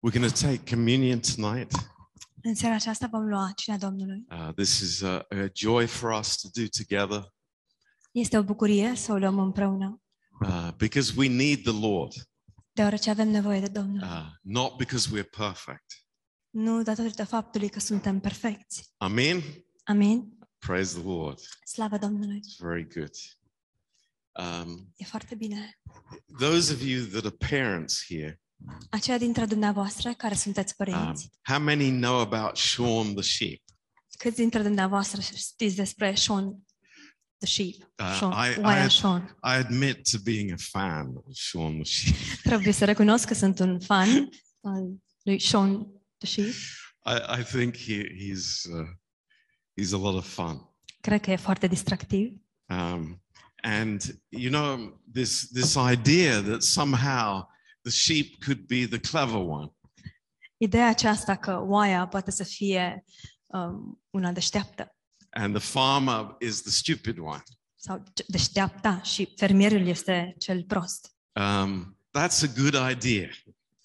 We're going to take communion tonight. În seara aceasta vom lua cina Domnului. Uh, this is a, a joy for us to do together Este o bucurie să o luăm împreună, uh, because we need the Lord, deoarece avem nevoie de Domnul. uh, not because we're perfect. Nu datorită faptului că suntem perfecți. Amen. Amin? Praise the Lord. Slavă Domnului! It's very good. Um, E foarte bine. those of you that are parents here, Aceia dintre dumneavoastră care sunteți um, how many know about Sean the sheep? câți dintre dumneavoastră știți despre Sean the sheep? Uh, Sean, I- oaia I- Sean. I admit to being a fan of Sean the sheep. Trebuie să recunosc că sunt un fan al lui Sean the sheep. I, I think he, he's uh, he's a lot of fun. Cred că e foarte distractiv. Um, and you know this this idea that somehow the sheep could be the clever one. Ideea aceasta că oaia poate să fie um, una deșteaptă and the farmer is the stupid one. sau ce- deșteapta și fermierul este cel prost. Um, that's a good idea.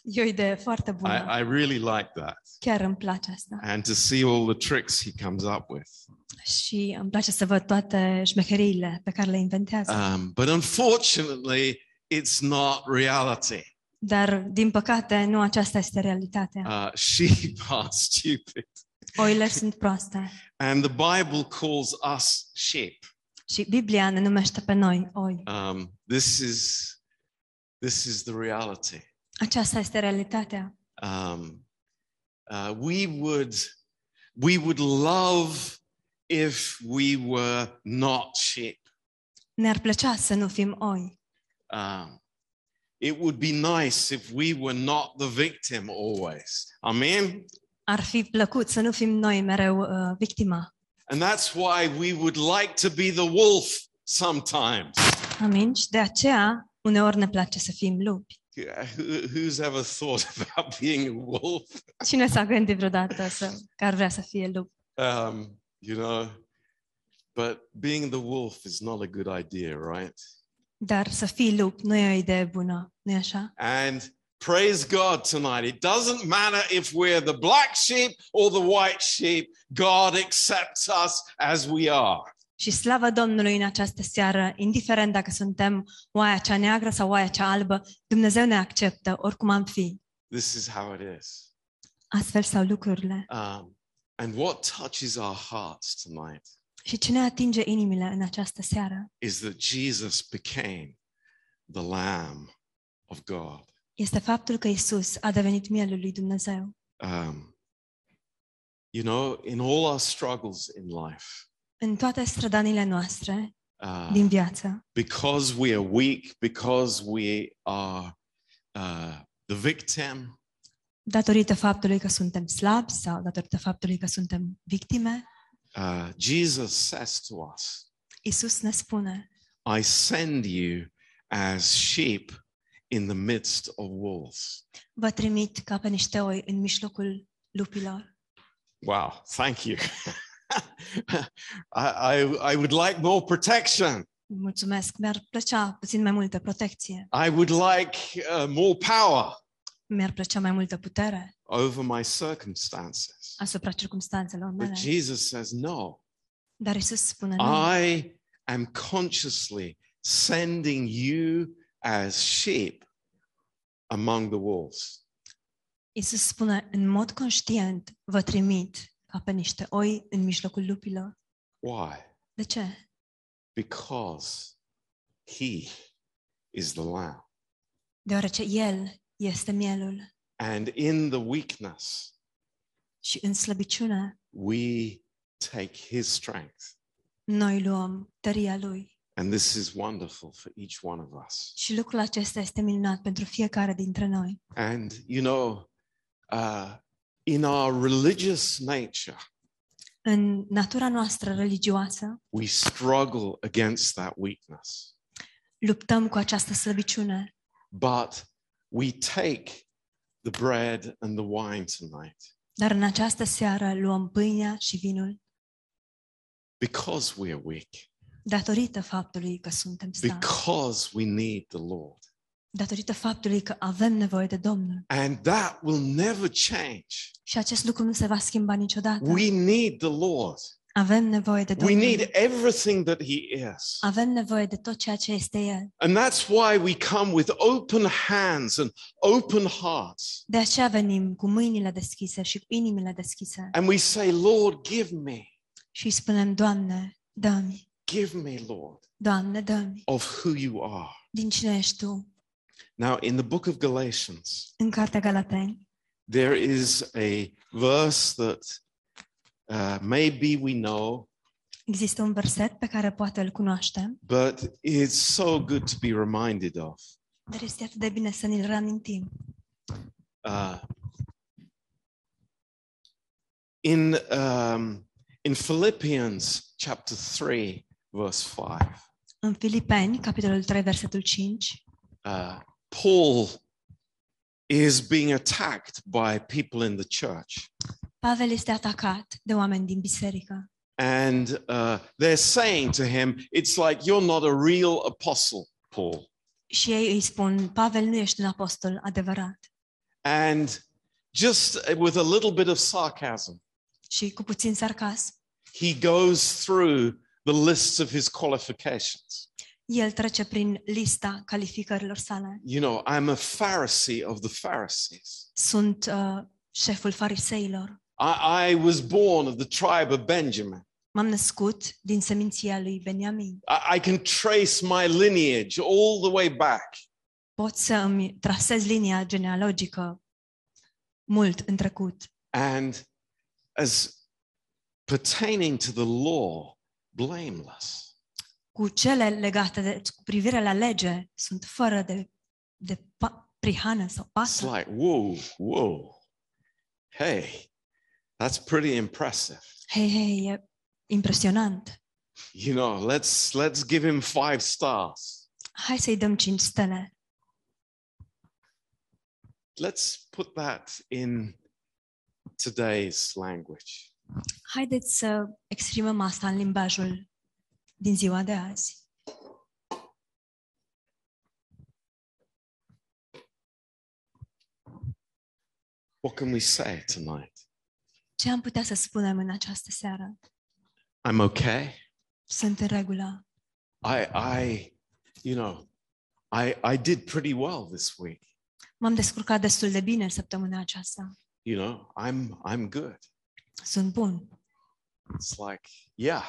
E o idee foarte bună. I, I really like that. Chiar îmi place asta. And to see all the tricks he comes up with. Și îmi place să văd toate șmecheriile pe care le inventează. Um, but unfortunately, it's not reality. Dar, din păcate, nu aceasta este realitatea. Uh, sheep are stupid. Oile sunt proaste. And the Bible calls us sheep. Și Biblia ne numește pe noi oi. Um, this is this is the reality. Aceasta este realitatea. Um, uh, we would we would love if we were not sheep. Ne-ar plăcea să nu fim oi. Um, it would be nice if we were not the victim always. Amen. Ar fi plăcut să nu fim noi mereu uh, victima. And that's why we would like to be the wolf sometimes. Amin? Și de aceea, uneori ne place să fim lupi. Yeah, who- Who's ever thought about being a wolf? Cine s-a gândit vreodată să, că ar vrea să fie lup? Um, you know, but being the wolf is not a good idea, right? Dar să fii lup nu e o idee bună, așa? And praise God tonight. It doesn't matter if we're the black sheep or the white sheep, God accepts us as we are. Și slavă Domnului în această seară, indiferent dacă suntem oaia cea neagră sau oaia cea albă, Dumnezeu ne acceptă oricum am fi. This is how it is. Astfel stau lucrurile. Um, and what touches our hearts tonight Și ce ne atinge inimile în această seară is that Jesus became the Lamb of God. este faptul că Isus a devenit mielul lui Dumnezeu. Um, you know, in all our struggles in life, În toate strădanile noastre uh, din viață, because we are weak, because we are uh, the victim, datorită faptului că suntem slabi sau datorită faptului că suntem victime, uh, Jesus says to us, Isus ne spune, I send you as sheep in the midst of wolves. vă trimit ca pe niște oi în mijlocul lupilor. Wow, thank you. I, I, I would like more protection. Mulțumesc, mi-ar plăcea puțin mai multă protecție, I would like uh, more power mi-ar plăcea mai multă putere over my circumstances. asupra circumstanțelor But. Jesus says, no, Dar Isus spune, nu, I am consciously sending you as sheep among the wolves. Isus spune, în mod conștient vă trimit ca pe niște oi în mijlocul lupilor. Why? De ce? Because he is the lamb. Deoarece El este mielul And in the weakness, și în slăbiciune we take his strength. noi luăm tăria Lui. And this is wonderful for each one of us. Și lucrul acesta este minunat pentru fiecare dintre noi. And, you know, uh, in our religious nature, În natura noastră religioasă we struggle against that weakness. luptăm cu această slăbiciune, But we take the bread and the wine tonight dar în această seară luăm pâinea și vinul because we are weak, datorită faptului că suntem slabi, because we need the Lord. datorită faptului că avem nevoie de Domnul. And that will never change. Și acest lucru nu se va schimba niciodată. We need the Lord. Avem nevoie de We Domnul. need everything that He is. Avem nevoie de tot ceea ce este El. And that's why we come with open hands and open hearts. De aceea venim cu mâinile deschise și cu inimile deschise And we say, Lord, give me, și îi spunem, Doamne, dă-mi, give me, Lord, Doamne, of who you are. din cine ești Tu. Now, in the book of Galatians, În Cartea Galateni there is a verse that uh, maybe we know, există un verset pe care poate îl cunoaștem, but it's so good to be reminded of. dar este atât de bine să ne-l reamintim. Uh, in um, in Philippians chapter 3, verse 5, În Filipeni, capitolul 3, versetul 5, uh, Paul is being attacked by people in the church. Pavel este atacat de oameni din biserică And uh, they're saying to him, It's like you're not a real apostle, Paul. și ei îi spun, Pavel, nu ești un apostol adevărat. And just with a little bit of sarcasm, Și cu puțin sarcasm, he goes through the lists of his qualifications. el trece prin lista calificărilor sale. You know, I'm a Pharisee of the Pharisees. Sunt uh, șeful fariseilor. I, I was born of the tribe of Benjamin. M-am născut din seminția lui Beniamin. I, I can trace my lineage all the way back. Pot să îmi trasez linia genealogică mult în trecut. And as pertaining to the law, blameless. Cu cele legate de cu privire la lege sunt fără de, de pa, prihană sau It's like, whoa, whoa. Hey, that's pretty impressive. Hei, hei, e impresionant. You know, let's let's give him five stars. Hai să-i dăm cinci stele. Let's put that in today's language. Haideți să exprimăm asta în limbajul din ziua de azi. What can we say tonight? Ce am putea să spunem în această seară? I'm okay. Sunt în regulă. I I you know, I I did pretty well this week. M-am descurcat destul de bine săptămâna aceasta. You know, I'm I'm good. Sunt bun. It's like, yeah,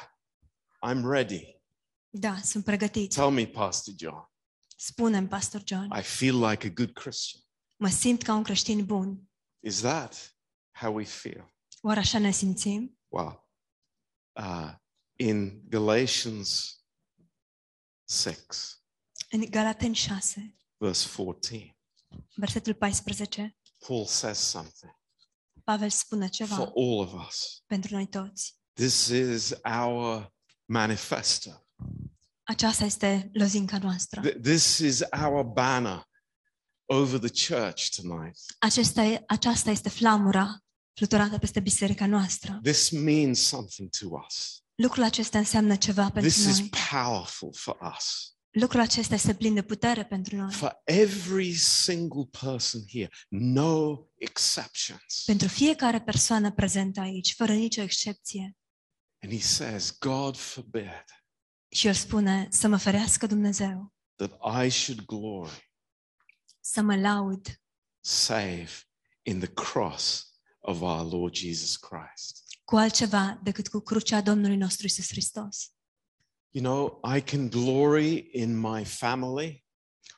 I'm ready. Da, sunt pregătit. Tell me, Pastor John. Spunem, Pastor John. I feel like a good Christian. Mă simt ca un creștin bun. Is that how we feel? Oare așa ne simțim? Well, uh, in Galatians 6, În Galateni 6, verse 14, versetul 14, Paul says something Pavel spune for ceva all of us. pentru noi toți. This is our manifesto. Aceasta este lozinca noastră. Th- This is our banner over the church tonight. Acesta e, aceasta este flamura fluturată peste biserica noastră. This means something to us. Lucrul acesta înseamnă ceva pentru This is noi. powerful for us. Lucrul acesta este plin de putere pentru noi. For every single person here, no exceptions. Pentru fiecare persoană prezentă aici, fără nicio excepție. And he says, God forbid Și el spune să mă ferească Dumnezeu, that I should glory să mă laud save in the cross of our Lord Jesus Christ. cu altceva decât cu crucea Domnului nostru Isus Hristos. You know, I can glory in my family,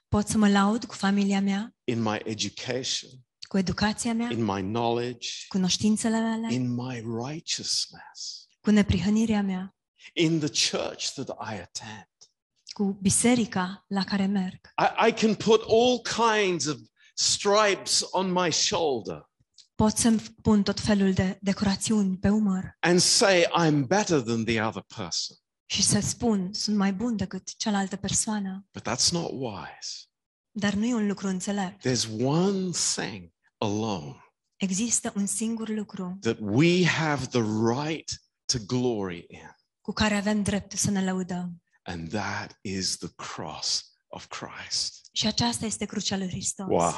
Pot să mă laud cu familia mea, in my education, cu educația mea, in my knowledge, cunoștințele mele, in my righteousness, cu neprihănirea mea, in the church that I attend. cu biserica la care merg. I, I can put all kinds of stripes on my shoulder Pot să-mi pun tot felul de decorațiuni pe umăr and say I'm better than the other person. Și să spun, sunt mai bun decât cealaltă persoană. But that's not wise. Dar nu e un lucru înțelept. There's one thing alone Există un singur lucru that we have the right to glory in, cu care avem dreptul să ne lăudăm. and that is the cross of Christ. Și aceasta este crucea lui Hristos. Wow.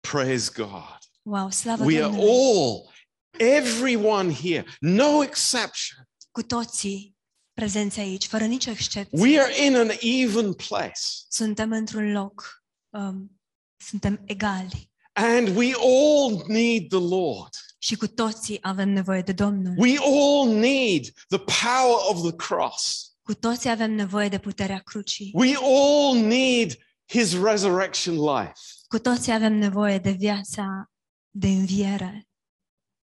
Praise God. Wow, slavă We are Domnului. all, everyone here, no exception. Cu toții prezenți aici, fără nicio excepție. We are in an even place. Suntem într-un loc, um, suntem egali And we all need the Lord. și cu toții avem nevoie de Domnul. We all need the power of the cross. Cu toții avem nevoie de puterea crucii. We all need his resurrection life. Cu toții avem nevoie de viața de înviere.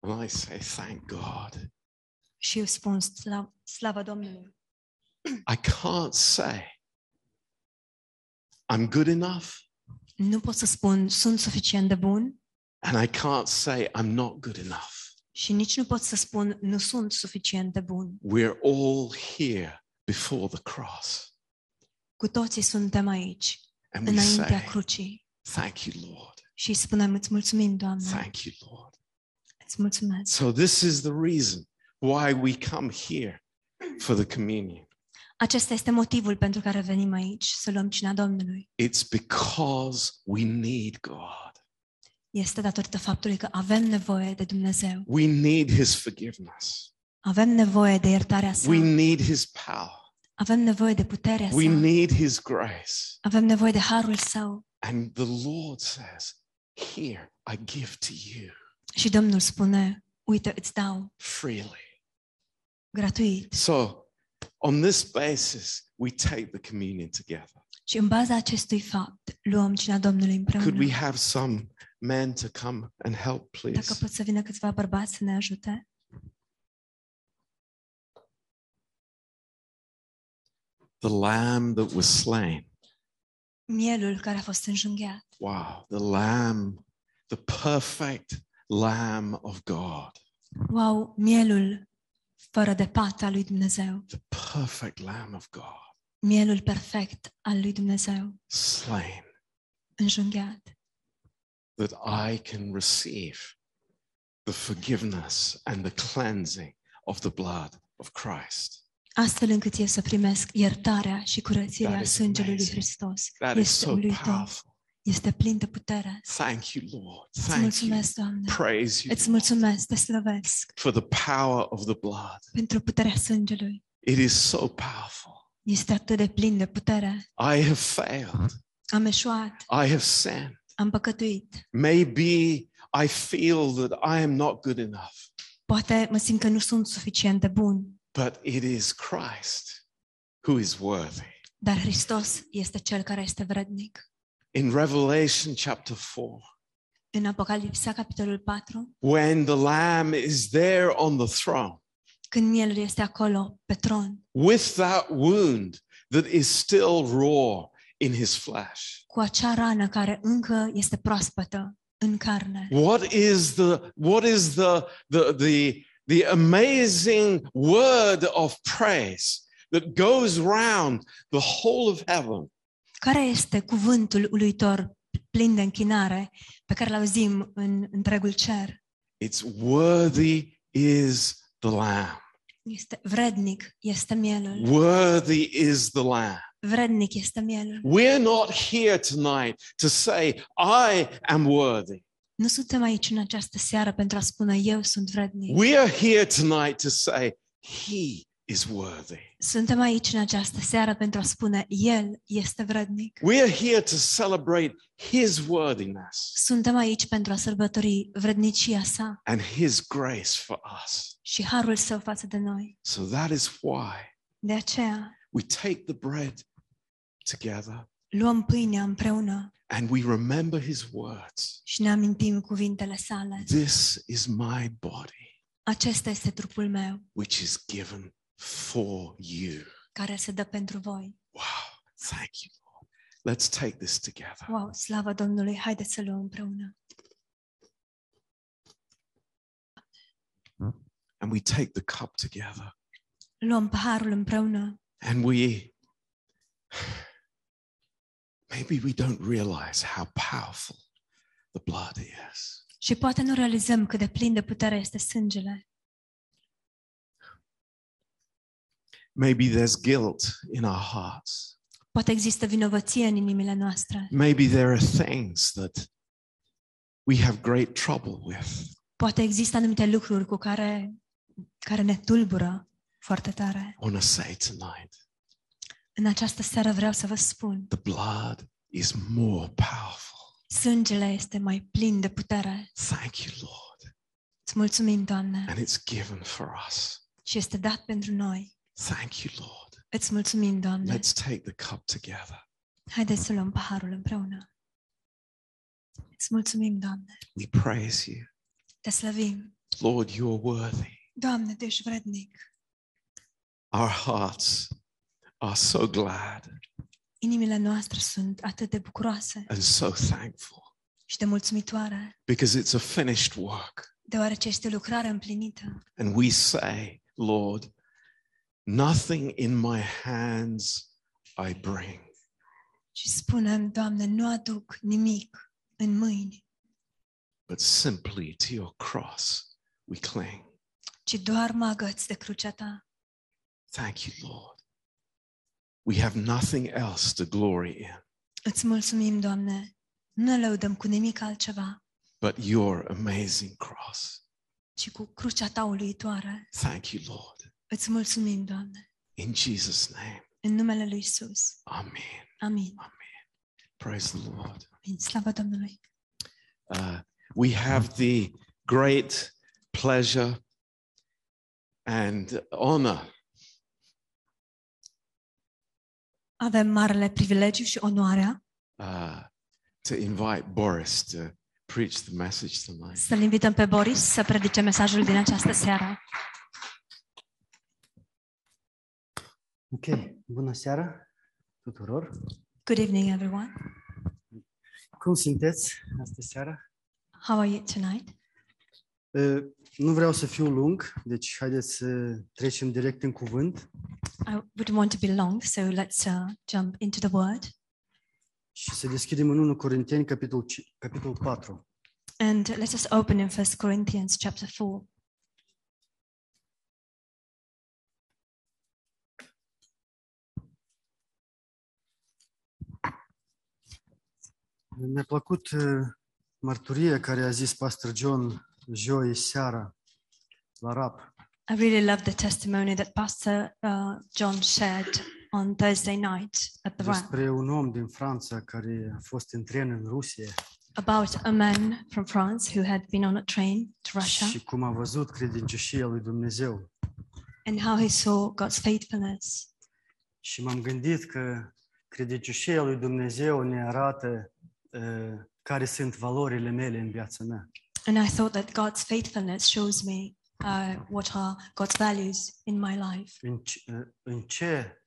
And I say, thank God. Și eu spun slav, slavă Domnului. I can't say I'm good enough, Nu pot să spun sunt suficient de bun and I can't say I'm not good enough. și nici nu pot să spun nu sunt suficient de bun. We're all here before the cross. Cu toții suntem aici, And we înaintea say, crucii. Thank you, Lord. Și spunem, îți mulțumim, Doamne, Thank you, Lord. îți mulțumesc. So, this is the reason why we come here for the communion. Acesta este motivul pentru care venim aici, să luăm cina Domnului. It's because we need God. Este datorită faptului că avem nevoie de Dumnezeu. We need His forgiveness. Avem nevoie de iertarea sa. We need His power. Avem nevoie de puterea We sa. need His grace. Avem nevoie de harul său. And the Lord says, Here, I give to you Și Domnul spune, uite, îți dau freely. Gratuit. So, on this basis, we take the communion together. Și în baza acestui fapt, luăm cina Domnului Could we împreună. have some men to come and help, Dacă please? pot să vină câțiva bărbați să ne ajute. The lamb that was slain. Mielul care a fost înjunghiat. Wow, the lamb, the perfect lamb of God, Wow, mielul fără de pată al lui Dumnezeu. the perfect lamb of God, Mielul perfect al lui Dumnezeu. slain, Înjunghiat. that I can receive the forgiveness and the cleansing of the blood of Christ. Astfel încât eu să primesc iertarea și curățirea That is sângelui lui amazing. Hristos. That is Este so uluitor. powerful. Este plin de putere. Thank you, Lord. Îți Thank you. mulțumesc, Doamne. Praise you Îți mulțumesc, te slăvesc for the power of the blood. pentru puterea sângelui. It is so powerful. Este atât de plin de putere. I have failed. Am eșuat, I have sinned. am păcătuit. Maybe I feel that I am not good enough, Poate mă simt că nu sunt suficient de bun, but it is Christ who is worthy. dar Hristos este cel care este vrednic. In Revelation chapter 4, În Apocalipsa, capitolul 4, when the Lamb is there on the throne când mielul este acolo pe tron, with that wound that is still raw in his flesh, cu acea rană care încă este proaspătă în carne, what is the what is the the the, the amazing word of praise that goes round the whole of heaven care este cuvântul uluitor plin de închinare pe care îl auzim în întregul cer? It's worthy is the Lamb. Este vrednic, este mielul. Worthy is the Lamb. Vrednic este mielul. We're not here tonight to say, I am worthy. Nu suntem aici în această seară pentru a spune eu sunt vrednic. We are here tonight to say, He is worthy. Suntem aici în această seară pentru a spune el este vrednic. We are here to celebrate His worthiness Suntem aici pentru a sărbători vrednicia sa and His grace for us. și harul său față de noi. So that is why De aceea we take the bread together luăm pâinea împreună and we remember His words. și ne amintim cuvintele sale. This is my body, Acesta este trupul meu which is given for you. care se dă pentru voi. Wow. Thank you, Lord. Let's take this together. Wow, slavă Domnului, haideți să luăm împreună. And we take the cup together. Luăm paharul împreună And we, maybe we don't realize how powerful the blood is. și poate nu realizăm cât de plin de putere este sângele. Maybe there's guilt in our hearts. Poate există vinovăție în inimile noastre. Maybe there are things that we have great trouble with. Poate există anumite lucruri cu care, care ne tulbură foarte tare. I want to say tonight În această seară vreau să vă spun, the blood is more powerful. sângele este mai plin de putere. Thank you, Lord. Îți mulțumim, Doamne, And it's given for us. și este dat pentru noi. Thank you, Lord. Îți mulțumim, Doamne. Let's take the cup together. Haideți să luăm paharul împreună. Îți mulțumim, Doamne. We praise you. Te slăvim. Lord, you're worthy. Doamne, Tu ești vrednic. Our hearts are so glad Inimile noastre sunt atât de bucuroase and so thankful și de mulțumitoare, because it's a finished work. deoarece este o lucrare împlinită. And we say, Lord, nothing in my hands I bring, Și spunem, Doamne, nu aduc nimic în mâini, but simply to your cross we cling. ci doar mă agăț de crucea Ta. Thank you, Lord. We have nothing else to glory in Îți mulțumim, Doamne. Nu ne lăudăm cu nimic altceva, but your amazing cross. ci cu crucea Ta uluitoare. Thank you, Lord. Îți mulțumim, Doamne. In Jesus' name, În numele Lui Isus. Amen. Amin. Praise the Lord. Amin. Slavă Domnului. Uh, we have the great pleasure and honor Avem marele privilegiu și onoarea uh, to invite Boris to preach the message tonight. să-l invităm pe Boris să predice mesajul din această seară. Ok, bună seara tuturor. Good evening, everyone. Cum sunteți astă seară? How are you tonight? Uh, Nu vreau să fiu lung, deci haideți să trecem direct în cuvânt I wouldn't want to be long, so let's uh, jump into the word. și să deschidem în 1 Corinteni, capitolul, ci- capitolul 4. And let us open in 1 Corinthians chapter 4. Mi-a plăcut uh, mărturia care a zis Pastor John joi seara la rap. I really love the testimony that Pastor uh, John shared on Thursday night at the ramp despre un om din Franța care a fost în tren în Rusia about a man from France who had been on a train to Russia și cum a văzut credincioșia lui Dumnezeu. and how he saw God's faithfulness. Și m-am gândit că credincioșia lui Dumnezeu ne arată uh, care sunt valorile mele în viața mea. And I thought that God's faithfulness shows me uh, what are God's values in my life. În ce, uh, în ce,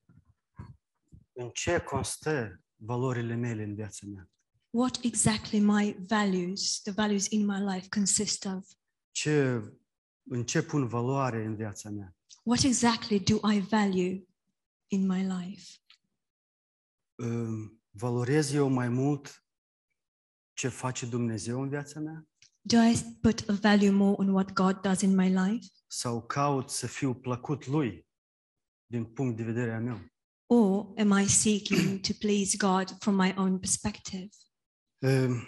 în ce constă valorile mele în viața mea? What exactly my values, the values in my life, consist of? Ce, în ce pun valoare în viața mea? What exactly do I value in my life? Uh, Valorez eu mai mult ce face Dumnezeu în viața mea? Do I put a value more on what God does in my life? Sau caut să fiu plăcut Lui din punct de vedere a meu? Or am I seeking to please God from my own perspective? Uh,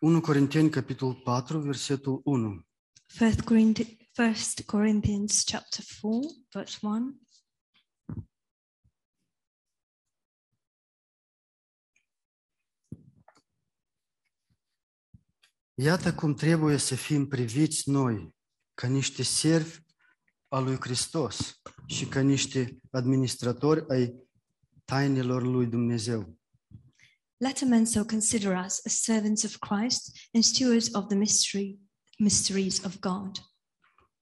1 Corinteni, capitolul 4, versetul 1. First Corinthians, First Corinthians chapter 4, verse 1. Iată cum trebuie să fim priviți noi, ca niște servi al lui Hristos și ca niște administratori ai tainelor lui Dumnezeu. Let a man so consider us as servants of Christ and stewards of the mystery, mysteries of God.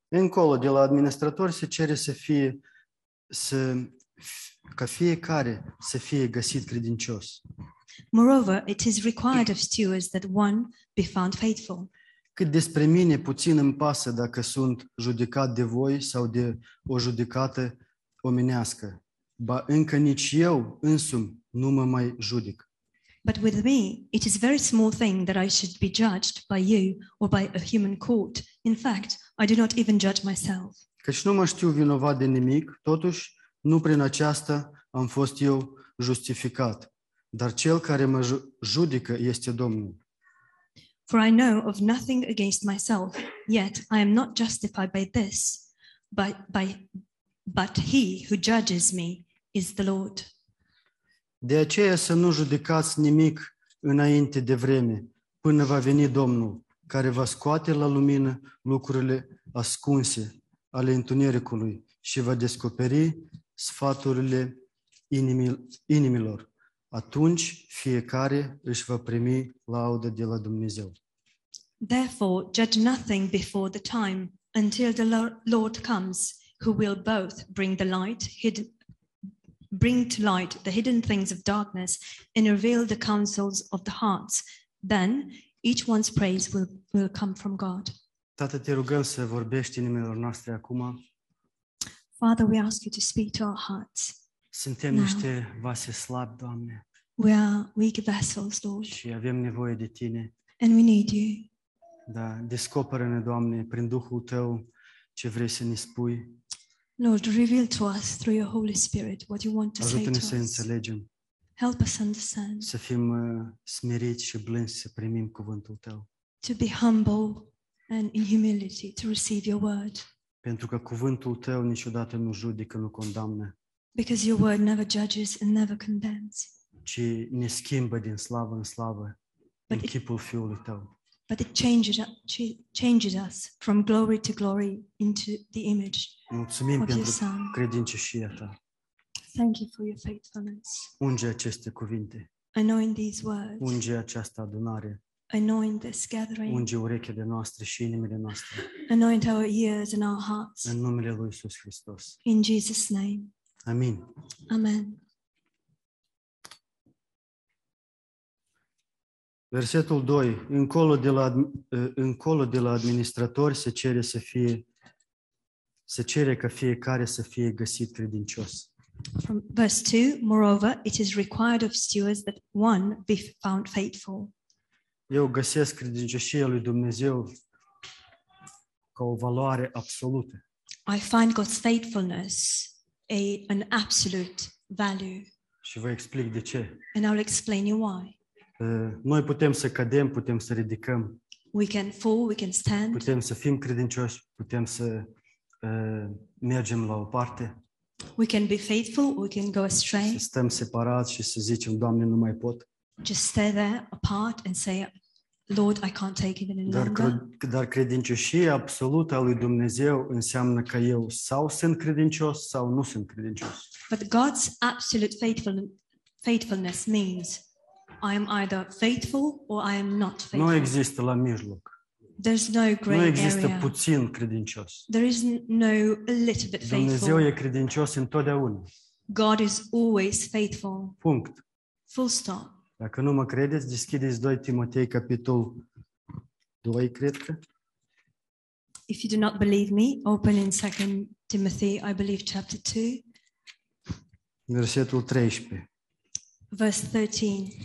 Încolo, de la administratori se cere să fie, să, ca fiecare să fie găsit credincios. Moreover, it is required of stewards that one be found faithful. Cât despre mine, puțin îmi pasă dacă sunt judecat de voi sau de o judecată omenească. Ba încă nici eu însumi nu mă mai judec. But with me, it is a very small thing that I should be judged by you or by a human court. In fact, I do not even judge myself. Căci nu mă știu vinovat de nimic, totuși nu prin aceasta am fost eu justificat, dar cel care mă ju- judecă este Domnul. For I know of nothing against myself, yet I am not justified by this, but, by, but he who judges me is the Lord. De aceea să nu judecați nimic înainte de vreme, până va veni Domnul, care va scoate la lumină lucrurile ascunse ale întunericului și va descoperi sfaturile inimil- inimilor. Atunci fiecare își va primi laudă de la Dumnezeu. Therefore, judge nothing before the time until the Lo- Lord comes, who will both bring the light, hidden, bring to light the hidden things of darkness and reveal the counsels of the hearts. Then each one's praise will, will come from God. Tată, te rugăm să vorbești inimilor noastre acum. Father, we ask you to speak to our hearts. Suntem Da. niște vase slabi, Doamne, We are weak vessels, Lord, și avem nevoie de Tine. and we need you. Da, descoperă-ne, Doamne, prin Duhul Tău ce vrei să ne spui. Lord, reveal to us through your Holy Spirit what you want to say to us. înțelegem, Help us understand, să fim uh, smeriți și blânzi să primim cuvântul Tău. to be humble and in humility to receive your word, Pentru că cuvântul Tău niciodată nu judecă, nu condamnă, because your word never judges and never condemns, ci ne schimbă din slavă în slavă în But it- chipul Fiului Tău. but it changes, ch- changes us from glory to glory into the image Mulțumim of your pentru Son. credincioșia Ta. Thank you for your faithfulness. Unge aceste cuvinte, Anoint these words, unge această adunare, anoint this gathering, unge urechile noastre și inimile noastre. anoint our ears and our hearts. În numele Lui Iisus Hristos. In Jesus' name, Amin. Amen. Versetul 2. Încolo de la, încolo de la administratori se cere să fie se cere ca fiecare să fie găsit credincios. From verse 2, moreover, it is required of stewards that one be found faithful. Eu găsesc credincioșia lui Dumnezeu ca o valoare absolută. I find God's faithfulness a, an absolute value, Și vă explic de ce. and I'll explain you why. Uh, Noi putem să cădem, putem să ridicăm, We can fall, we can stand, putem să fim credincioși, putem să uh, mergem la o parte, we can be faithful, we can go să astray, stăm separați și să zicem, Doamne, nu mai pot. just stay there apart and say, Lord, I can't take it any longer. dar credincioșia absolută a lui Dumnezeu înseamnă că eu sau sunt credincios sau nu sunt credincios. But God's absolute faithful, faithfulness means I am either faithful or I am not Nu faithful. există la mijloc. There's no Nu gray există area. puțin credincios. There is no a little bit Dumnezeu e faithful. credincios întotdeauna. God is always faithful. Punct. Full stop. Dacă nu mă credeți, deschideți 2 Timotei, capitolul 2, cred că. If you do not believe me, open in 2 Timothy, I believe, chapter 2, Versetul 13. verse 13.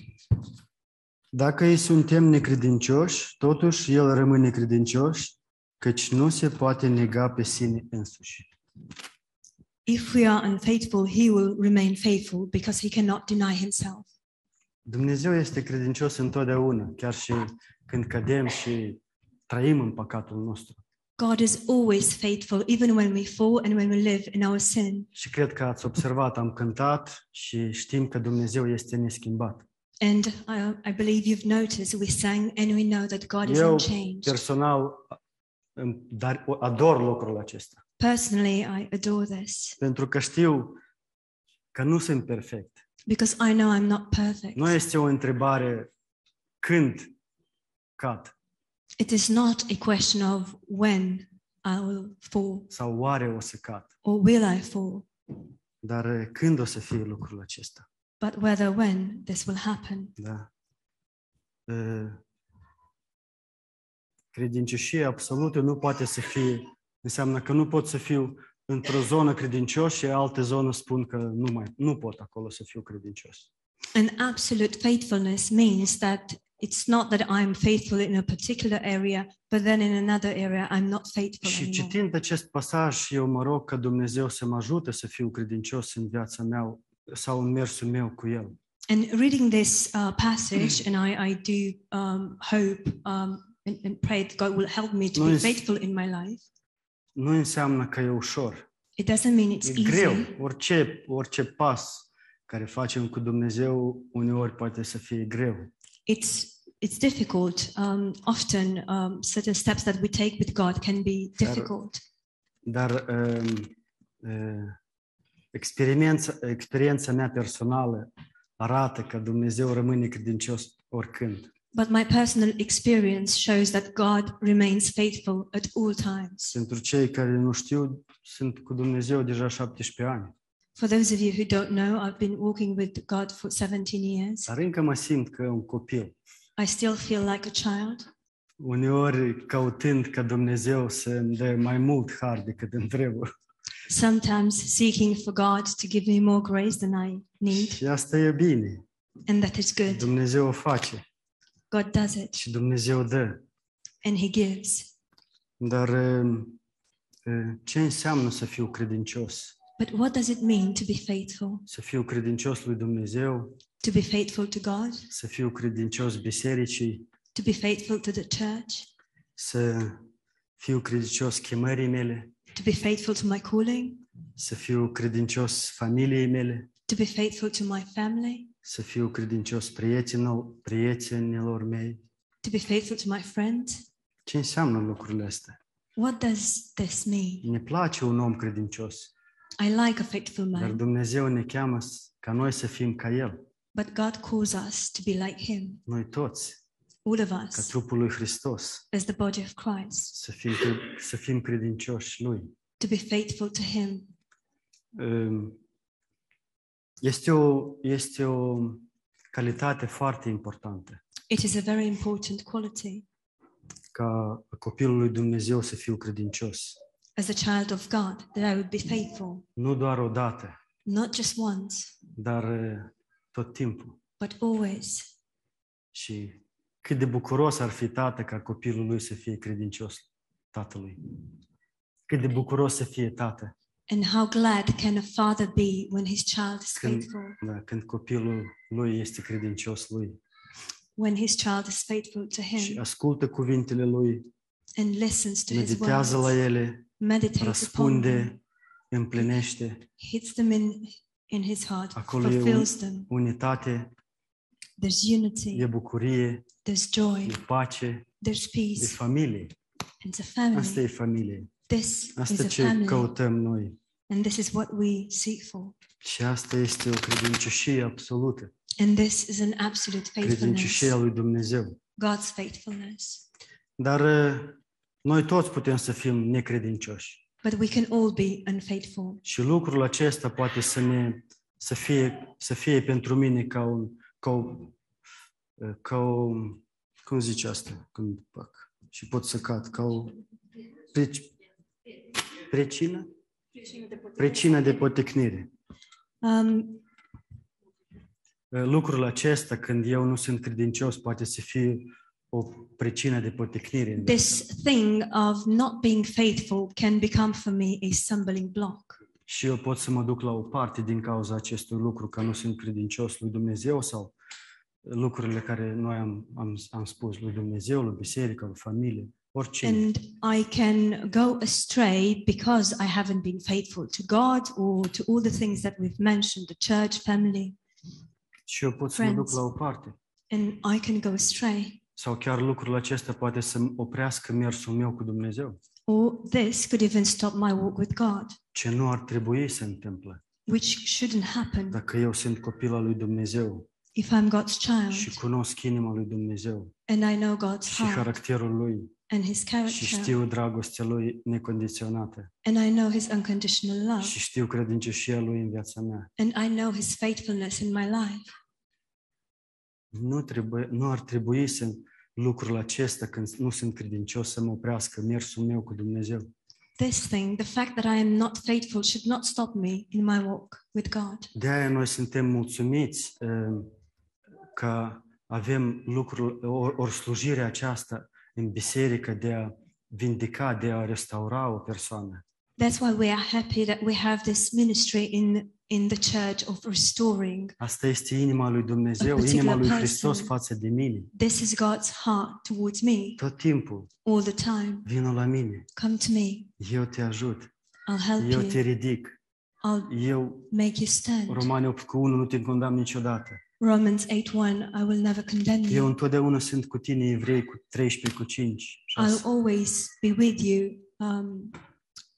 Dacă îi suntem necredincioși, totuși El rămâne credincios, căci nu se poate nega pe sine însuși. If we are unfaithful, he will remain faithful because he cannot deny himself. Dumnezeu este credincios întotdeauna, chiar și când cădem și trăim în păcatul nostru. God is always faithful, even when we fall and when we live in our sin. Și cred că ați observat, am cântat și știm că Dumnezeu este neschimbat. And I, I believe you've noticed we sang and we know that God is Eu unchanged. personal îmi dar, ador lucrul acesta, Personally, I adore this pentru că știu că nu sunt perfect. Because I know I'm not perfect. Nu este o întrebare când cad It is not a question of when I will fall sau oare o să cad, or will I fall, dar eh, când o să fie lucrul acesta. but whether when this will happen. Da. Uh, Credincioșia absolută nu poate să fie, înseamnă că nu pot să fiu într-o zonă credincios și altă zonă spun că nu mai nu pot acolo să fiu credincios. An absolute faithfulness means that it's not that I'm faithful in a particular area, but then in another area I'm not faithful Și anymore. citind acest pasaj, eu mă rog ca Dumnezeu să mă ajute să fiu credincios în viața mea sau în mersul meu cu El. And reading this uh, passage, and I, I do um, hope um, and, and pray that God will help me to No, be it's- faithful in my life. Nu înseamnă că e ușor. It doesn't mean it's E easy. greu. Orice, orice pas care facem cu Dumnezeu uneori poate să fie greu. It's it's difficult. Um, often, um, certain steps that we take with God can be difficult. Dar um, uh, experiența, experiența mea personală arată că Dumnezeu rămâne credincios oricând. But my personal experience shows that God remains faithful at all times. Pentru cei care nu știu, sunt cu Dumnezeu deja 17 ani. For those of you who don't know, I've been walking with God for 17 years. Dar încă mă simt că un copil. I still feel like a child. Uneori căutând ca Dumnezeu să îmi dea mai mult har decât îmi trebuie. sometimes seeking for God to give me more grace than I need, Și asta e bine. and that is good. Dumnezeu o face God does it. Și Dumnezeu dă. and He gives. Dar uh, uh, ce înseamnă să fiu credincios? But what does it mean to be faithful? Să fiu credincios lui Dumnezeu, To be faithful to God, să fiu credincios bisericii, to be faithful to the church, să fiu credincios chemării mele, to be faithful to my calling, să fiu credincios familiei mele, to be faithful to my family, să fiu credincios prietenilor, prietenilor mei. to be faithful to my friends. Ce înseamnă lucrurile astea? What does this mean? Ne place un om credincios, I like a faithful dar man, Dumnezeu ne cheamă s- ca noi să fim ca El, but God calls us to be like Him, noi toți, all of ca us, trupul lui Hristos, as the body of Christ, să fim, cre- să fim credincioși Lui. to be faithful to Him. Um, Este o, este o calitate foarte importantă It is a very important quality. ca copilul lui Dumnezeu să fiu credincios. as a child of God that I would be faithful, Nu doar o dată, not just once, dar uh, tot timpul. but always. Și cât de bucuros ar fi tată ca copilul lui să fie credincios tatălui. Cât de bucuros să fie tată And how glad can a father be when his child is când, faithful, da, când copilul lui este credincios lui when his child is faithful to și him ascultă cuvintele lui, and listens to his meditează la words, ele, meditates upon them, răspunde, împlinește hits them in, in his heart, Acolo e un- fulfills them. unitate, There's unity, e bucurie, there's joy, e pace, there's e peace, familie. and it's a Asta e family. familie. This is Asta a ce family, căutăm noi. and this is what we seek for. Și asta este o credincioșie absolută. And this is an absolute faithfulness, Credincioșia lui Dumnezeu. God's faithfulness. Dar uh, noi toți putem să fim necredincioși. But we can all be unfaithful. Și lucrul acesta poate să ne să fie, să fie pentru mine ca un ca o, ca o cum zice asta când fac și pot să cad ca o preci, precină precină de potecnire. Um, Lucrul acesta când eu nu sunt credincios poate să fie o precină de potecnire. în viața this thing of not being faithful can become for me a stumbling block. Și eu pot să mă duc la o parte din cauza acestui lucru, că nu sunt credincios lui Dumnezeu sau lucrurile care noi am, am, am spus lui Dumnezeu, lui biserică, lui familie, orice. And I can go astray because I haven't been faithful to God or to all the things that we've mentioned the church, family, Și eu pot să mă duc friends. la o parte. and I can go astray. Sau chiar lucrul acesta poate să oprească mersul meu cu Dumnezeu, Or this could even stop my walk with God, ce nu ar trebui să întâmple. which shouldn't happen Dacă eu sunt copil al lui Dumnezeu if I'm God's și child cunosc inima lui Dumnezeu and I know God's și heart caracterul lui and His și character știu dragostea lui necondiționată and I know His unconditional love și știu credincioșia lui în viața mea. and I know His faithfulness in my life. Nu, trebuie, nu ar trebui să lucrul acesta, când nu sunt credincios, să mă oprească mersul meu cu Dumnezeu. This thing, the fact that I am not faithful, should not stop me in my walk with God. De aia noi suntem mulțumiți uh, că avem lucrul, ori, ori slujirea aceasta în biserică de a vindica, de a restaura o persoană. That's why we are happy that we have this ministry in in the church of restoring. Asta este inima lui Dumnezeu, A particular inima lui person. Hristos față de mine. This is God's heart towards me Tot timpul, all the time. vină la mine, Come to me. eu te ajut, I'll help eu you. te ridic. I'll Eu, make you stand. Romani 8 cu 1, nu te condamn niciodată. Romans 8:1 I will never condemn Eu you. întotdeauna sunt cu tine, Evrei, cu 13, cu 5, I'll 6. always be with you. Um,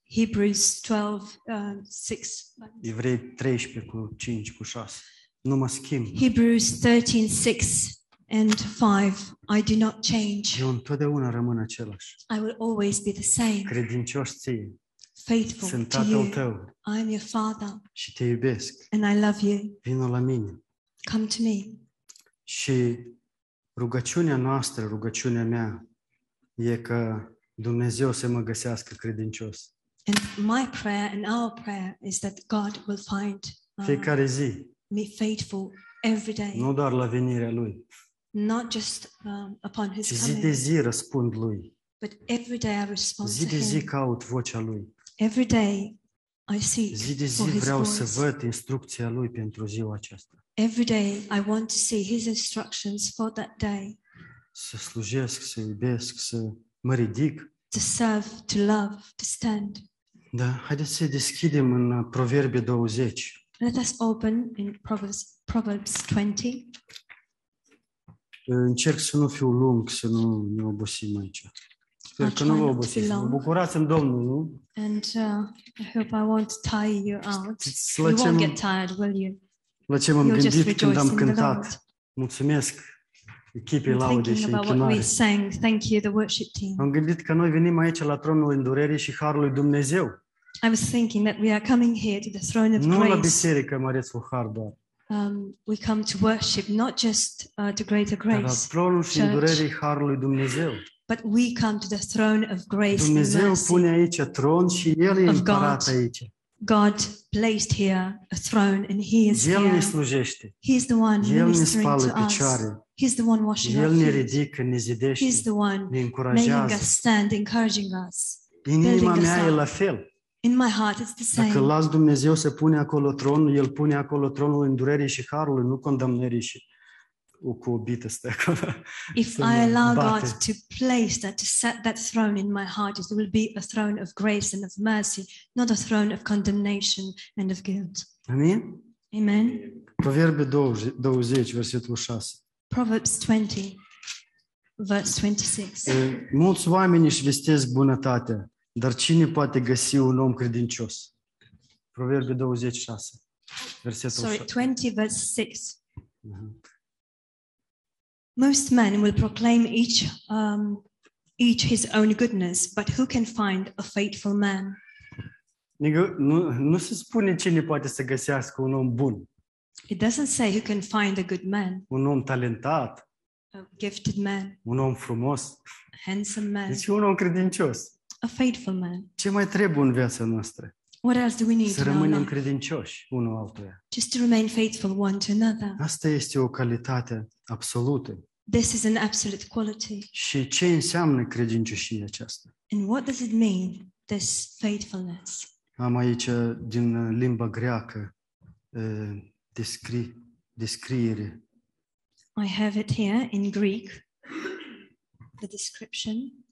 Hebrews 12 uh, 6 Evrei 13 cu 5, cu 6. Nu mă schimb. Hebrews 13 6 and 5 I do not change. Eu întotdeauna rămân același. I will always be the same, Credincios ție. faithful Sunt to tatăl you. tău I am your father și te iubesc. and I love you. Vină la mine. Come to me. Și rugăciunea noastră, rugăciunea mea, e că Dumnezeu să mă găsească credincios. And my prayer and our prayer is that God will find uh, Fiecare zi, me faithful every day, nu doar la venirea Lui, not just um, upon His ci zi de coming, zi răspund Lui. but every day I respond Zi to de zi Him. caut vocea Lui. Every day I seek Zi de zi for His vreau să voice. văd instrucția Lui pentru ziua aceasta. Every day I want to see His instructions for that day Să slujesc, să iubesc, să mă ridic. to serve, to love, to stand. Da, haideți să deschidem în uh, Proverbe 20. Let us open in Proverbs, Proverbs 20. Încerc să nu fiu lung, să nu ne obosim aici. Sper că nu vă obosiți. Vă bucurați în Domnul, nu? And uh, I hope I won't tire you out. You won't get tired, will you? La ce m-am You'll just gândit când rejoice am in the cântat? Lord. Mulțumesc echipei I'm laude și thinking about what we închinare. sang. Thank you, the worship team. Am gândit că noi venim aici la tronul îndurerii și harului Dumnezeu. I was thinking that we are coming here to the throne of Nu la grace. biserică mărețul har doar, Um, we come to worship, not just uh, to greater dar la grace, tronul și Church. îndurerii harului Dumnezeu. but we come to the throne of grace and Dumnezeu mercy. pune aici tron și El e of împărat God. aici. God placed here a throne, and He is El ne here. slujește. He's the one El ne ministering spală to us. picioare. He's the one washing El our ne feet. ridică, ne He's zidește, the one ne making încurajează. us stand, encouraging us. În inima building us mea e up. la fel. In my heart, it's the Dacă same. las Dumnezeu să pune acolo tronul, El pune acolo tronul îndurerii și harului, nu condamnării și o cu o bită stă acolo. If să I mă allow bate. God to place that, to set that throne in my heart, it will be a throne of grace and of mercy, not a throne of condemnation and of guilt. Amin? Amen. Proverbe 20, 20, versetul 6. Proverbs 20, verse 26. E, Mulți oameni își vestesc bunătatea, dar cine poate găsi un om credincios? Proverbe 26, versetul Sorry, 6. 20, verse 6. Mhm. Most men will proclaim each um, each his own goodness, but who can find a faithful man? Adică Nu, nu se spune cine poate să găsească un om bun, It doesn't say who can find a good man, un om talentat, a gifted man, un om frumos, a handsome man, deci un om credincios. a faithful man. Ce mai trebuie în viața noastră? What else do we need Să in our rămânem life? credincioși unul altuia. Just to remain faithful one to another. Asta este o calitate absolută. This is an absolute quality. Și ce înseamnă credincioșia aceasta? And what does it mean, this faithfulness? Am aici din limba greacă uh, descri, descriere. I have it here in Greek, the description.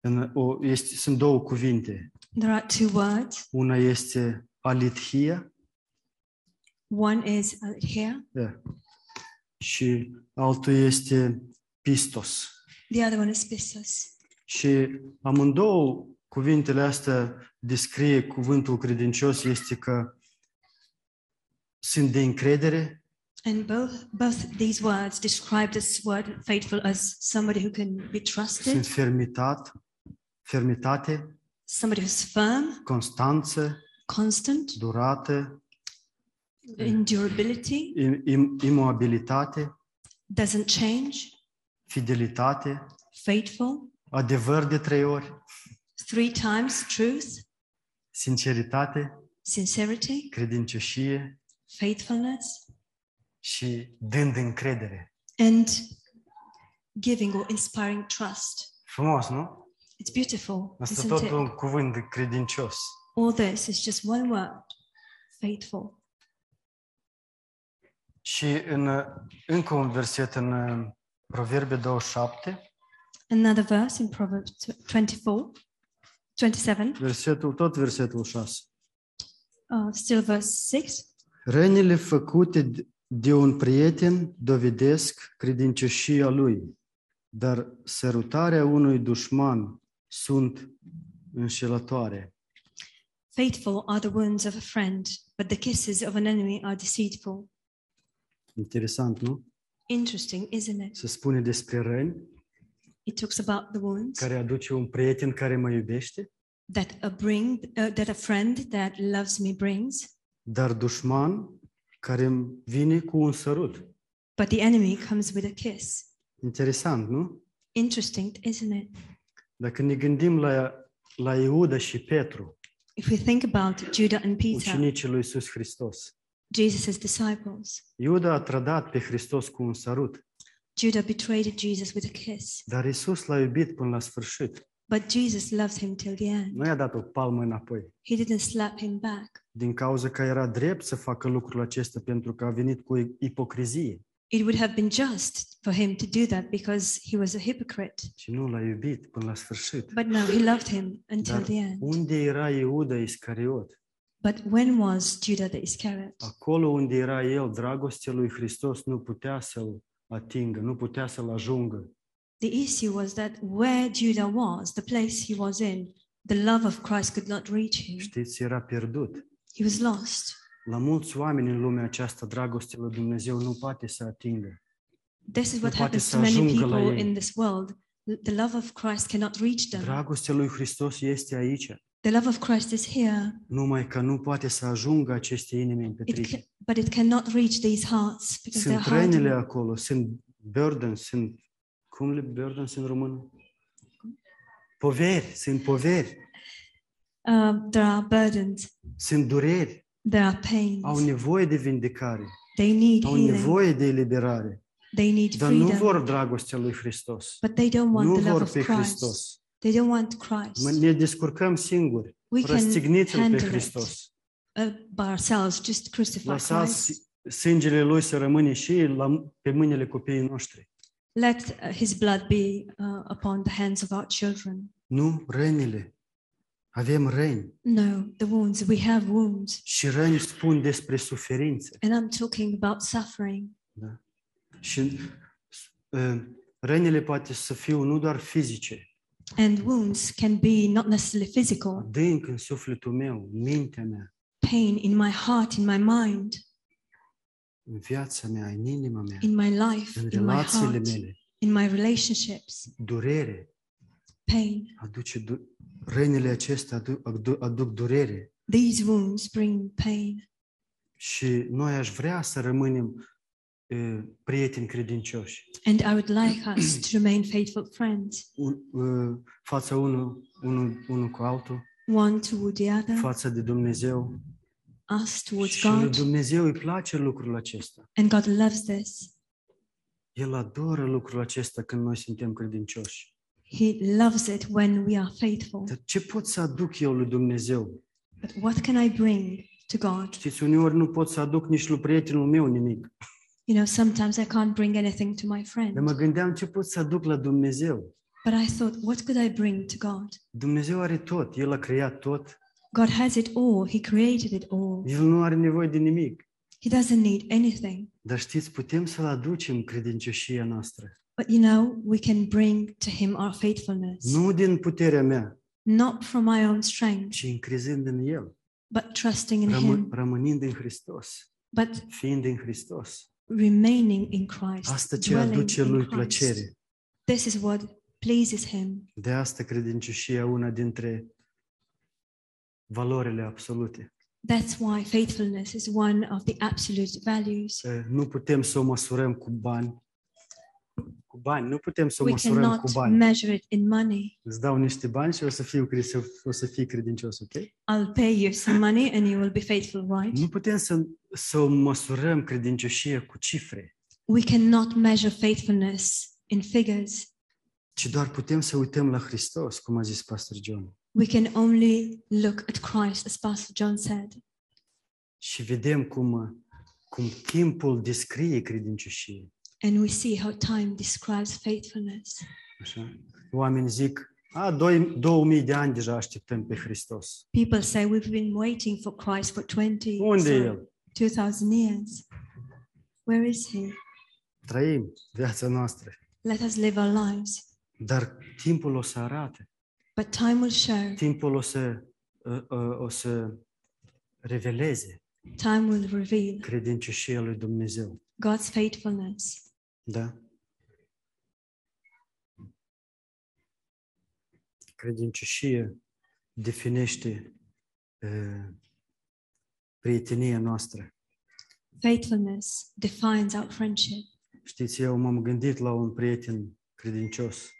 În, o, este, sunt două cuvinte. There are two words. Una este alithia One is uh, here, da, și altul este pistos. the other one is pistos. Și amândouă cuvintele astea descrie cuvântul credincios este că sunt de încredere, And both both these words describe this word faithful as somebody who can be sunt trusted, fermitat, fermitate, somebody who's firm, constanță, constant, durată, endurability, im- im- imobilitate, doesn't change, fidelitate, faithful, adevăr de trei ori, three times truth, sinceritate, sincerity, credincioșie faithfulness, și dând încredere. and giving or inspiring trust. Frumos, nu? It's beautiful, Asta tot it? un cuvânt credincios. All this is just one word, faithful. Și în uh, încă un verset în uh, Proverbe 27, Another verse in Proverbs 24, 27, versetul, tot versetul 6. uh, still verse 6. Rănile făcute d- de un prieten dovedesc credincioșia lui, dar sărutarea unui dușman sunt înșelătoare. Faithful are the wounds of a friend, but the kisses of an enemy are deceitful. Interesant, nu? Interesting, isn't it? Se spune despre răni It talks about the wounds care aduce un prieten care mă iubește, that a bring uh, that a friend that loves me brings, dar dușman care îmi vine cu un sărut. but the enemy comes with a kiss. Interesant, nu? Interesting, isn't it? Dacă ne gândim la, la Iuda și Petru, If we think about Judah and Peter, ucenicii lui Iisus Hristos, Jesus' disciples, Iuda a trădat pe Hristos cu un sărut, Judah betrayed Jesus with a kiss, dar Iisus l-a iubit până la sfârșit. but Jesus loved him till the end. Nu i-a dat o palmă înapoi. He didn't slap him back. Din cauza că era drept să facă lucrul acesta pentru că a venit cu ipocrizie It would have been just for him to do that because he was a hypocrite. și nu l-a iubit până la sfârșit. But no, he loved him until Dar the end. unde era Iuda Iscariot? But when was Judah the Iscariot? Acolo unde era el, dragostea lui Hristos nu putea să-l atingă, nu putea să-l ajungă. The issue was that where Judah was, the place he was in, the love of Christ could not reach him. Știți, era pierdut. He was lost. La mulți oameni în lumea aceasta, dragostea lui Dumnezeu nu poate să atingă. This is what happens to many people in this world. The love of Christ cannot reach them. Dragostea lui Hristos este aici, The love of Christ is here, numai că nu poate să ajungă aceste inimi it împetrite. ca- but it cannot reach these hearts because they're Sunt rănile hardened. acolo, sunt burdens, sunt, cum le burdens în română? Poveri, sunt poveri, Uh, there are burdens, sunt dureri, there are pains. au nevoie de vindecare, They need au healing. nevoie de eliberare, They need dar nu freedom. vor dragostea lui Hristos. But they don't want Nu the love vor of pe Christ. Hristos. They don't want Mă- Christ. Ne descurcăm singuri. We can Răstigniți-l pe handle it Hristos. uh, by ourselves. Just crucify Lăsați Christ. sângele lui să rămâne și la, pe mâinile copiii noștri. Let uh, His blood be uh, upon the hands of our children. Nu rănile. Avem răni. No, the wounds. We have wounds. Și răni spun despre suferință. And I'm talking about suffering. Da? Și uh, rănile poate să fie nu doar fizice, And wounds can be not necessarily physical, adânc în sufletul meu, în mintea mea, pain in my heart, in my mind, în viața mea, în inima mea, in my life, în in my relațiile heart, mele. in my relationships, Durere. pain. Aduce du- rănile acestea aduc, aduc, aduc durere. These wounds bring pain. Și noi aș vrea să rămânem uh, prieteni credincioși. And I would like us to remain faithful friends, Un, uh, fața unul, unul, unul cu altul, one toward the other, față de Dumnezeu. us towards Și lui God. Dumnezeu îi place lucrul acesta. And God loves this. El adoră lucrul acesta când noi suntem credincioși. He loves it when we are faithful. Dar ce pot să aduc eu lui Dumnezeu? But what can I bring to God? Știți, uneori nu pot să aduc nici lui prietenul meu nimic. You know, sometimes I can't bring anything to my friend. Dar mă gândeam ce pot să aduc la Dumnezeu. But I thought, what could I bring to God? Dumnezeu are tot. El a creat tot. God has it all. He created it all. El nu are nevoie de nimic. He doesn't need anything. Dar știți, putem să-L aducem credincioșia noastră. But you know, we can bring to Him our faithfulness, Nu din puterea mea, not from my own strength, ci încrezând în El. but trusting in Rămân, Him, rămânind în Hristos. but Fiind în Hristos. Remaining in Christ, Asta ce dwelling aduce in Lui Christ. plăcere. This is what pleases Him. De asta credincioșia una dintre valorile absolute. That's why faithfulness is one of the absolute values. Eh, Nu putem să o măsurăm cu bani. Cu bani, nu putem să o We măsurăm cu cannot bani. measure it in money. Îți dau niște bani și o să, fiu, cre- o să fii credincios, ok? I'll pay you some money and you will be faithful, right? Nu putem să, să o măsurăm credincioșia cu cifre, We cannot measure faithfulness in figures. ci doar putem să uităm la Hristos, cum a zis Pastor John. We can only look at Christ, as Pastor John said. Și vedem cum, cum timpul descrie credincioșie. And we see how time describes faithfulness. Așa? Oamenii zic, a, 2000 de ani deja așteptăm pe Hristos. People say we've been waiting for Christ for 20, Unde e El? 2000 years. Where is he? Trăim viața noastră. Let us live our lives. Dar timpul o să arate. But time will show, Timpul o să, uh, uh, o să reveleze time will reveal credincioșia lui Dumnezeu. God's faithfulness. Da? Credincioșie definește uh, prietenia noastră. Faithfulness defines our friendship. Știți, eu m-am gândit la un prieten credincios.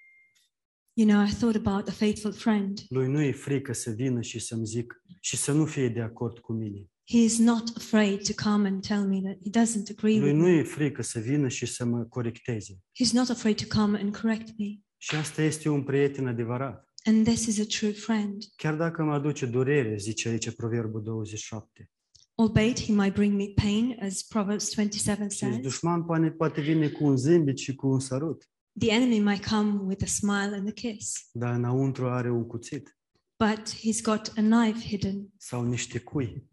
You know, I thought about a faithful friend. Lui nu e frică să vină și să-mi zic și să nu fie de acord cu mine. He is not afraid to come and tell me that he doesn't agree Lui with nu me. e frică să vină și să mă corecteze. He's not afraid to come and correct me. Și asta este un prieten adevărat. And this is a true friend. Chiar dacă mă aduce durere, zice aici Proverbul 27. Albeit he might bring me pain, as Proverbs 27 Și says, dușman poate, poate vine cu un zâmbet și cu un sărut, the enemy might come with a smile and a kiss, dar înăuntru are un cuțit but he's got a knife hidden sau niște cui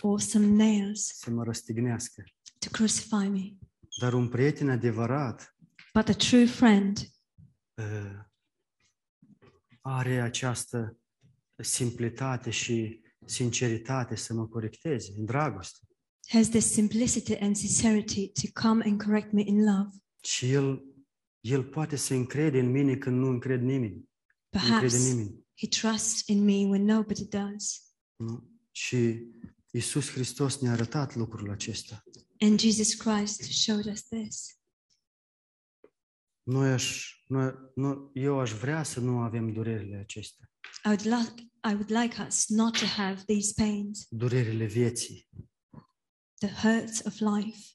or some nails să mă răstignească. to crucify me. Dar un prieten adevărat But a true friend uh, are această simplitate și sinceritate să mă corecteze în dragoste. has this simplicity and sincerity to come and correct me in love. Și el, el poate să încrede în mine când nu încred nimeni. Nu încrede Perhaps nimeni. he trusts in me when nobody does. Nu? Și Isus Hristos ne-a arătat lucrul acesta. And Jesus Christ showed us this. Noi aș, noi, noi, eu aș vrea să nu avem durerile acestea, I would like I would like us not to have these pains, durerile vieții. the hurts of life.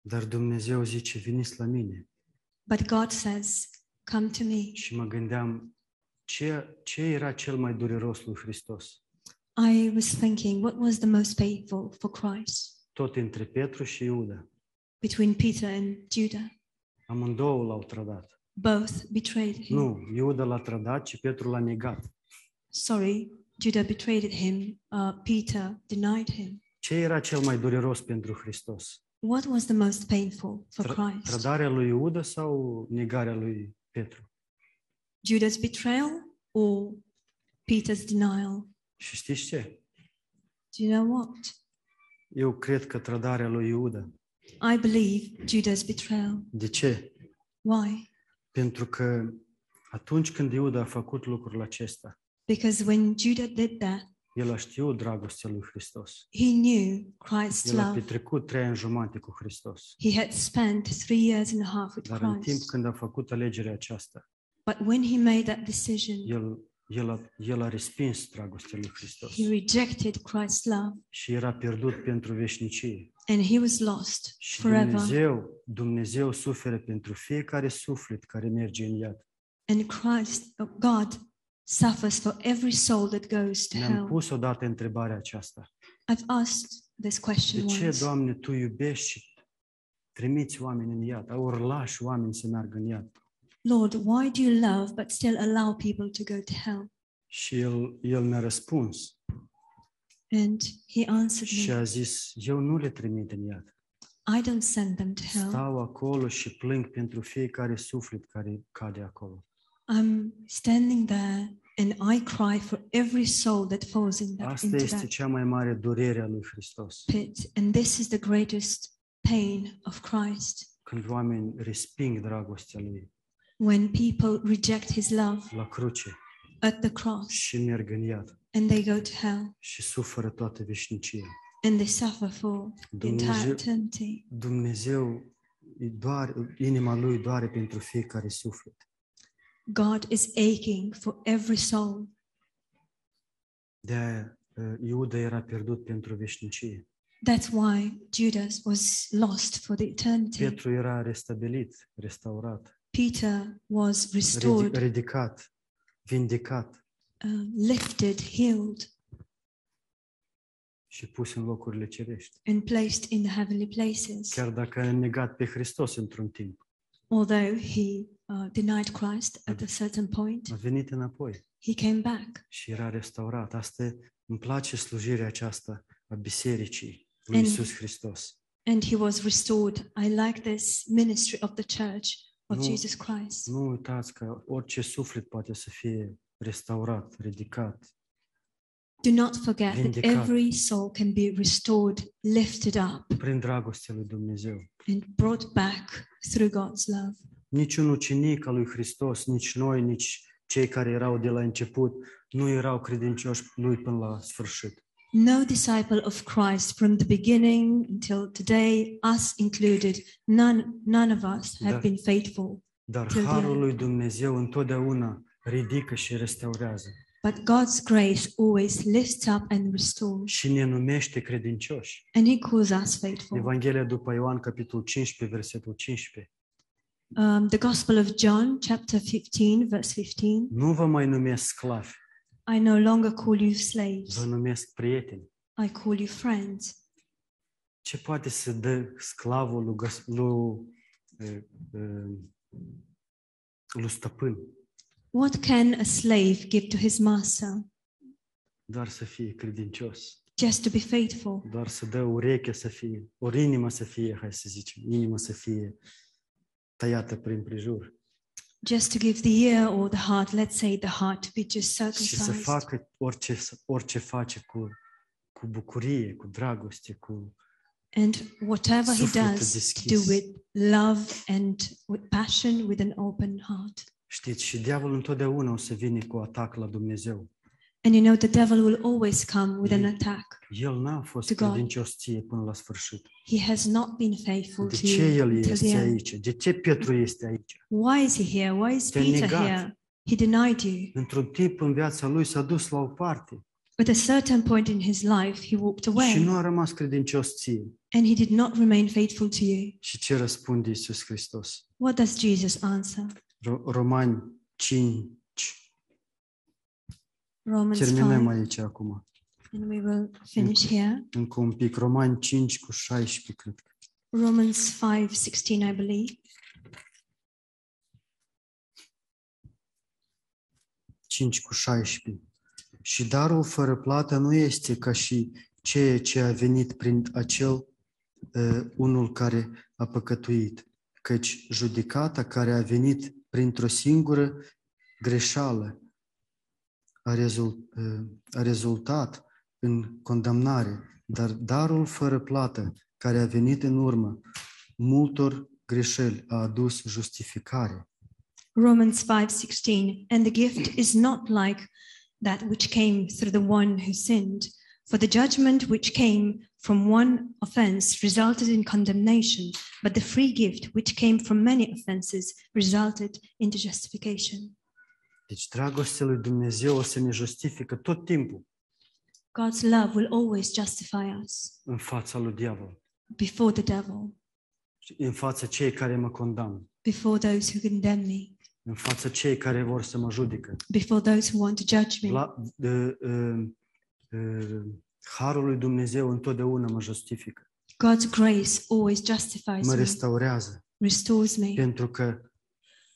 Dar Dumnezeu zice, veniți la mine. But God says, Come to me. Și mă gândeam, ce, ce era cel mai dureros lui Hristos? I was thinking, what was the most painful for Christ Tot între Petru și Iuda. between Peter and Judah? Amândouă l-au trădat. Both betrayed him. Nu, Iuda l-a trădat și Petru l-a negat. Sorry, Judah betrayed him. Uh, Peter denied him. Ce era cel mai dureros pentru Hristos? What was the most painful for Tră- Christ? Trădarea lui Iuda sau negarea lui Petru? Judah's betrayal or Peter's denial? Și știți ce? Do you know what? Eu cred că trădarea lui Iuda. I believe Judah's betrayal. De ce? Why? Pentru că atunci când Iuda a făcut lucrul acesta, Because when Judah did that, el a știut dragostea lui Hristos. he knew Christ's El a love. petrecut trei ani jumate cu Hristos. He had spent three years and a half with Dar în timp Christ. când a făcut alegerea aceasta, But when he made that decision, el, el, a, el a respins dragostea lui Hristos he rejected Christ's love și era pierdut pentru veșnicie. and he was lost Și forever. Dumnezeu, Dumnezeu suferă pentru fiecare suflet care merge în iad. And Christ, uh, God, suffers for every soul that goes to Ne-am hell. pus odată întrebarea aceasta. I've asked this De question ce, once. Doamne, Tu iubești și trimiți oameni în iad, ori lași oameni să meargă în iad? Lord, why do you love but still allow people to go to hell? Și el, el mi-a răspuns And he answered și me, a zis, eu nu le trimit în iad. I don't send them to hell. Stau acolo și plâng pentru fiecare suflet care cade acolo. I'm standing there and I cry for every soul that falls in that, Asta into este that cea mai mare durere a lui Hristos. pit. And this is the greatest pain of Christ. Când oameni resping dragostea lui When people reject his love la cruce at the cross și merg în iad and they go to hell și suferă toată veșnicia. and they suffer for the entire eternity. Dumnezeu îi doare, inima lui doare pentru fiecare suflet. God is aching for every soul. De uh, Iuda era pierdut pentru veșnicie. That's why Judas was lost for the eternity. Petru era restabilit, restaurat, Peter was ridic- restored ridicat, vindecat. uh, lifted, healed, și pus în locurile cerești. and placed in the heavenly places. Chiar dacă a negat pe Hristos într-un timp, Although he uh, denied Christ at a certain point, a venit înapoi he came back. și era restaurat. Asta îmi place slujirea aceasta a bisericii lui And- Isus Hristos. And he was restored. I like this ministry of the church of Nu- Jesus Christ. Nu uitați că orice suflet poate să fie restaurat, ridicat. Do not forget that Vindicat. every soul can be restored, lifted up, prin dragostea lui Dumnezeu. and brought back through God's love. Nici un ucenic al lui Hristos, nici noi, nici cei care erau de la început, nu erau credincioși lui până la sfârșit. No disciple of Christ from the beginning until today, us included, none, none of us have Da. been faithful. Dar Till the harul end. lui Dumnezeu întotdeauna ridică și restaurează But God's grace always lifts up and restores, și ne numește credincioși. and He calls us faithful. Evanghelia după Ioan, capitolul 15, versetul 15. Um, the Gospel of John, chapter 15, verse 15 Nu vă mai numesc sclavi, I no longer call you slaves, vă numesc prieteni. I call you friends. Ce poate să dă sclavul lui, găs- lui, eh, eh, lui stăpân? What can a slave give to his master? Doar să fie credincios. Just to be faithful, doar să dă ureche să fie, ori inimă să fie, hai să zicem, inimă să fie tăiată prin prejur just to give the ear or the heart, let's say the heart, to be just și să circumcised. facă orice, orice face cu, cu bucurie, cu dragoste, cu And whatever he Sufletul does, to deschis. do with love and with passion, with an open heart. știți, și diavolul întotdeauna o să vină cu atac la Dumnezeu. And you know, the devil will always come with an Mm. attack. El n-a fost To God. credincios ție până la sfârșit. He has not been faithful De to ce you el until the este end. aici? De ce Petru este aici? Why is he here? Why is Te-a Peter negat. here? He denied you. Într-un timp în viața lui s-a dus la o parte At a certain point in his life, he walked și away nu a rămas credincios ție. and he did not remain faithful to you. Și ce răspunde Iisus Hristos? What does Jesus answer? Ro- Romani 5. Romans Terminăm 5, aici acum. and we will finish here. Încă un pic. Romani 5 cu 16, cred că. Romans 5 16, I believe. 5 cu 16. Și darul fără plată nu este ca și ceea ce a venit prin acel uh, unul care a păcătuit, căci judecata care a venit printr-o singură greșeală a, rezult, a rezultat în condamnare, dar darul fără plată care a venit în urmă multor greșeli a adus justificare. Romans 5:16 and the gift is not like that which came through the one who sinned for the judgment which came from one offense resulted in condemnation but the free gift which came from many offenses resulted into justification Deci dragostea lui Dumnezeu o să ne justifică tot timpul God's love will always justify us în fața lui diavol, before the devil și în fața cei care mă condamnă, before those who condemn me în fața cei care vor să mă judecă. before those who want to judge me. La, de, uh, uh, harul lui Dumnezeu întotdeauna mă justifică, God's grace always justifies mă me restaurează, restores me. Pentru că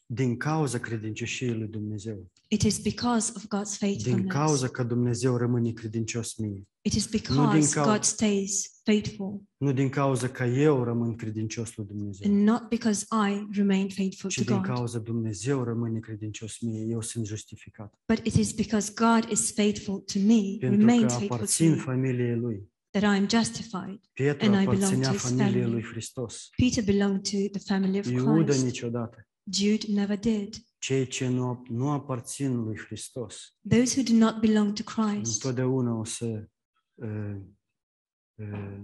din cauza credincioșiei lui Dumnezeu, It is because of God's din faithfulness. cauza că Dumnezeu rămâne credincios mie, It is din because cau- God stays faithful nu din cauza că eu rămân credincios lui Dumnezeu, and not because I remain faithful ci to din God, cauza Dumnezeu rămâne credincios mie, eu sunt justificat. but it is because God is faithful to me, Pentru remains că faithful to aparțin me, familiei lui. that I am justified. Pietru And I belong aparținea to his familiei family. lui Hristos. Peter belonged to the family of Iuda Christ. niciodată. Jude never did. Cei ce nu, nu aparțin lui Hristos Those who do not belong to Christ, întotdeauna o să, uh, uh,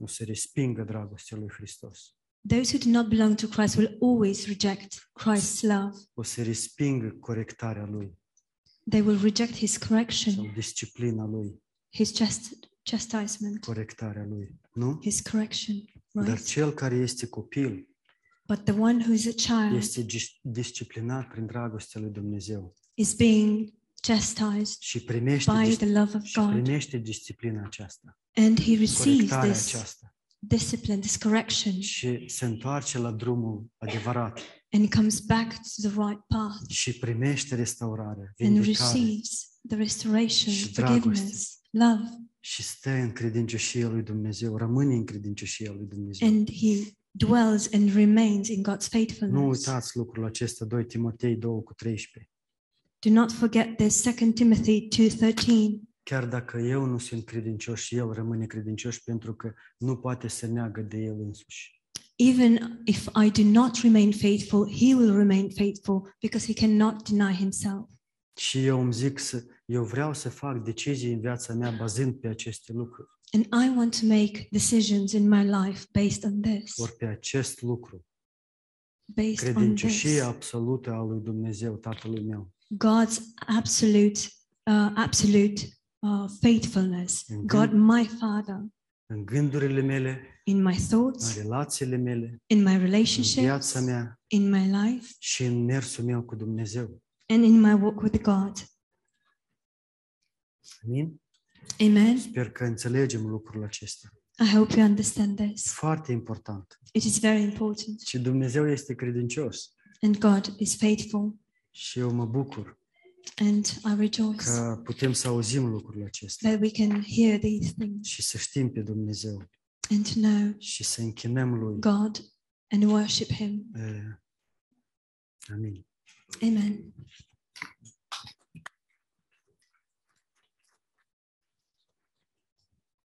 o să respingă dragostea lui Hristos. those who do not belong to Christ will always reject Christ's love. O să respingă corectarea lui They will reject his correction, sau disciplina lui, his chast- chastisement, corectarea lui. Nu? his correction, Dar right? cel care este copil But the one who is a child este dis- disciplinat prin dragostea lui Dumnezeu. is being chastised și primește, by dis- the love of și God. primește disciplina aceasta, And he receives corectarea this aceasta discipline, this correction, și se întoarce la drumul adevărat and comes back to the right path și primește restaurare, and vindecare receives the restoration, și dragoste. forgiveness, love, și stă în credincioșia lui Dumnezeu, rămâne în credincioșia lui Dumnezeu. and he dwells and remains in God's Nu faithfulness. uitați lucrul acesta, 2 Timotei 2 cu 13. Do not forget this 2 Timothy 2:13. Chiar dacă eu nu sunt credincios și el rămâne credincios pentru că nu poate să neagă de el însuși. Even if I do not remain faithful, he will remain faithful because he cannot deny himself. Și eu îmi zic să, eu vreau să fac decizii în viața mea bazând pe aceste lucruri, And I want to make decisions in my life based on this. ori pe acest lucru. Based on Credincioșia this. absolută a lui Dumnezeu, Tatălui meu. God's absolute, uh, absolute uh, faithfulness. Mhm. God, my Father, În gândurile mele, in my în thoughts, relațiile mele, in my în relationships, viața mea in my life, și în mersul meu cu Dumnezeu. and in my walk with God. Amin? Amen. Sper că înțelegem lucrul acesta. I hope you understand this. Foarte important. It is very important. Și Dumnezeu este credincios. And God is faithful. Și eu mă bucur And I rejoice că putem să auzim lucrurile acestea that we can hear these things și să știm pe Dumnezeu and to know și să închinăm Lui. God and worship Him. Eh, Amin. Amen.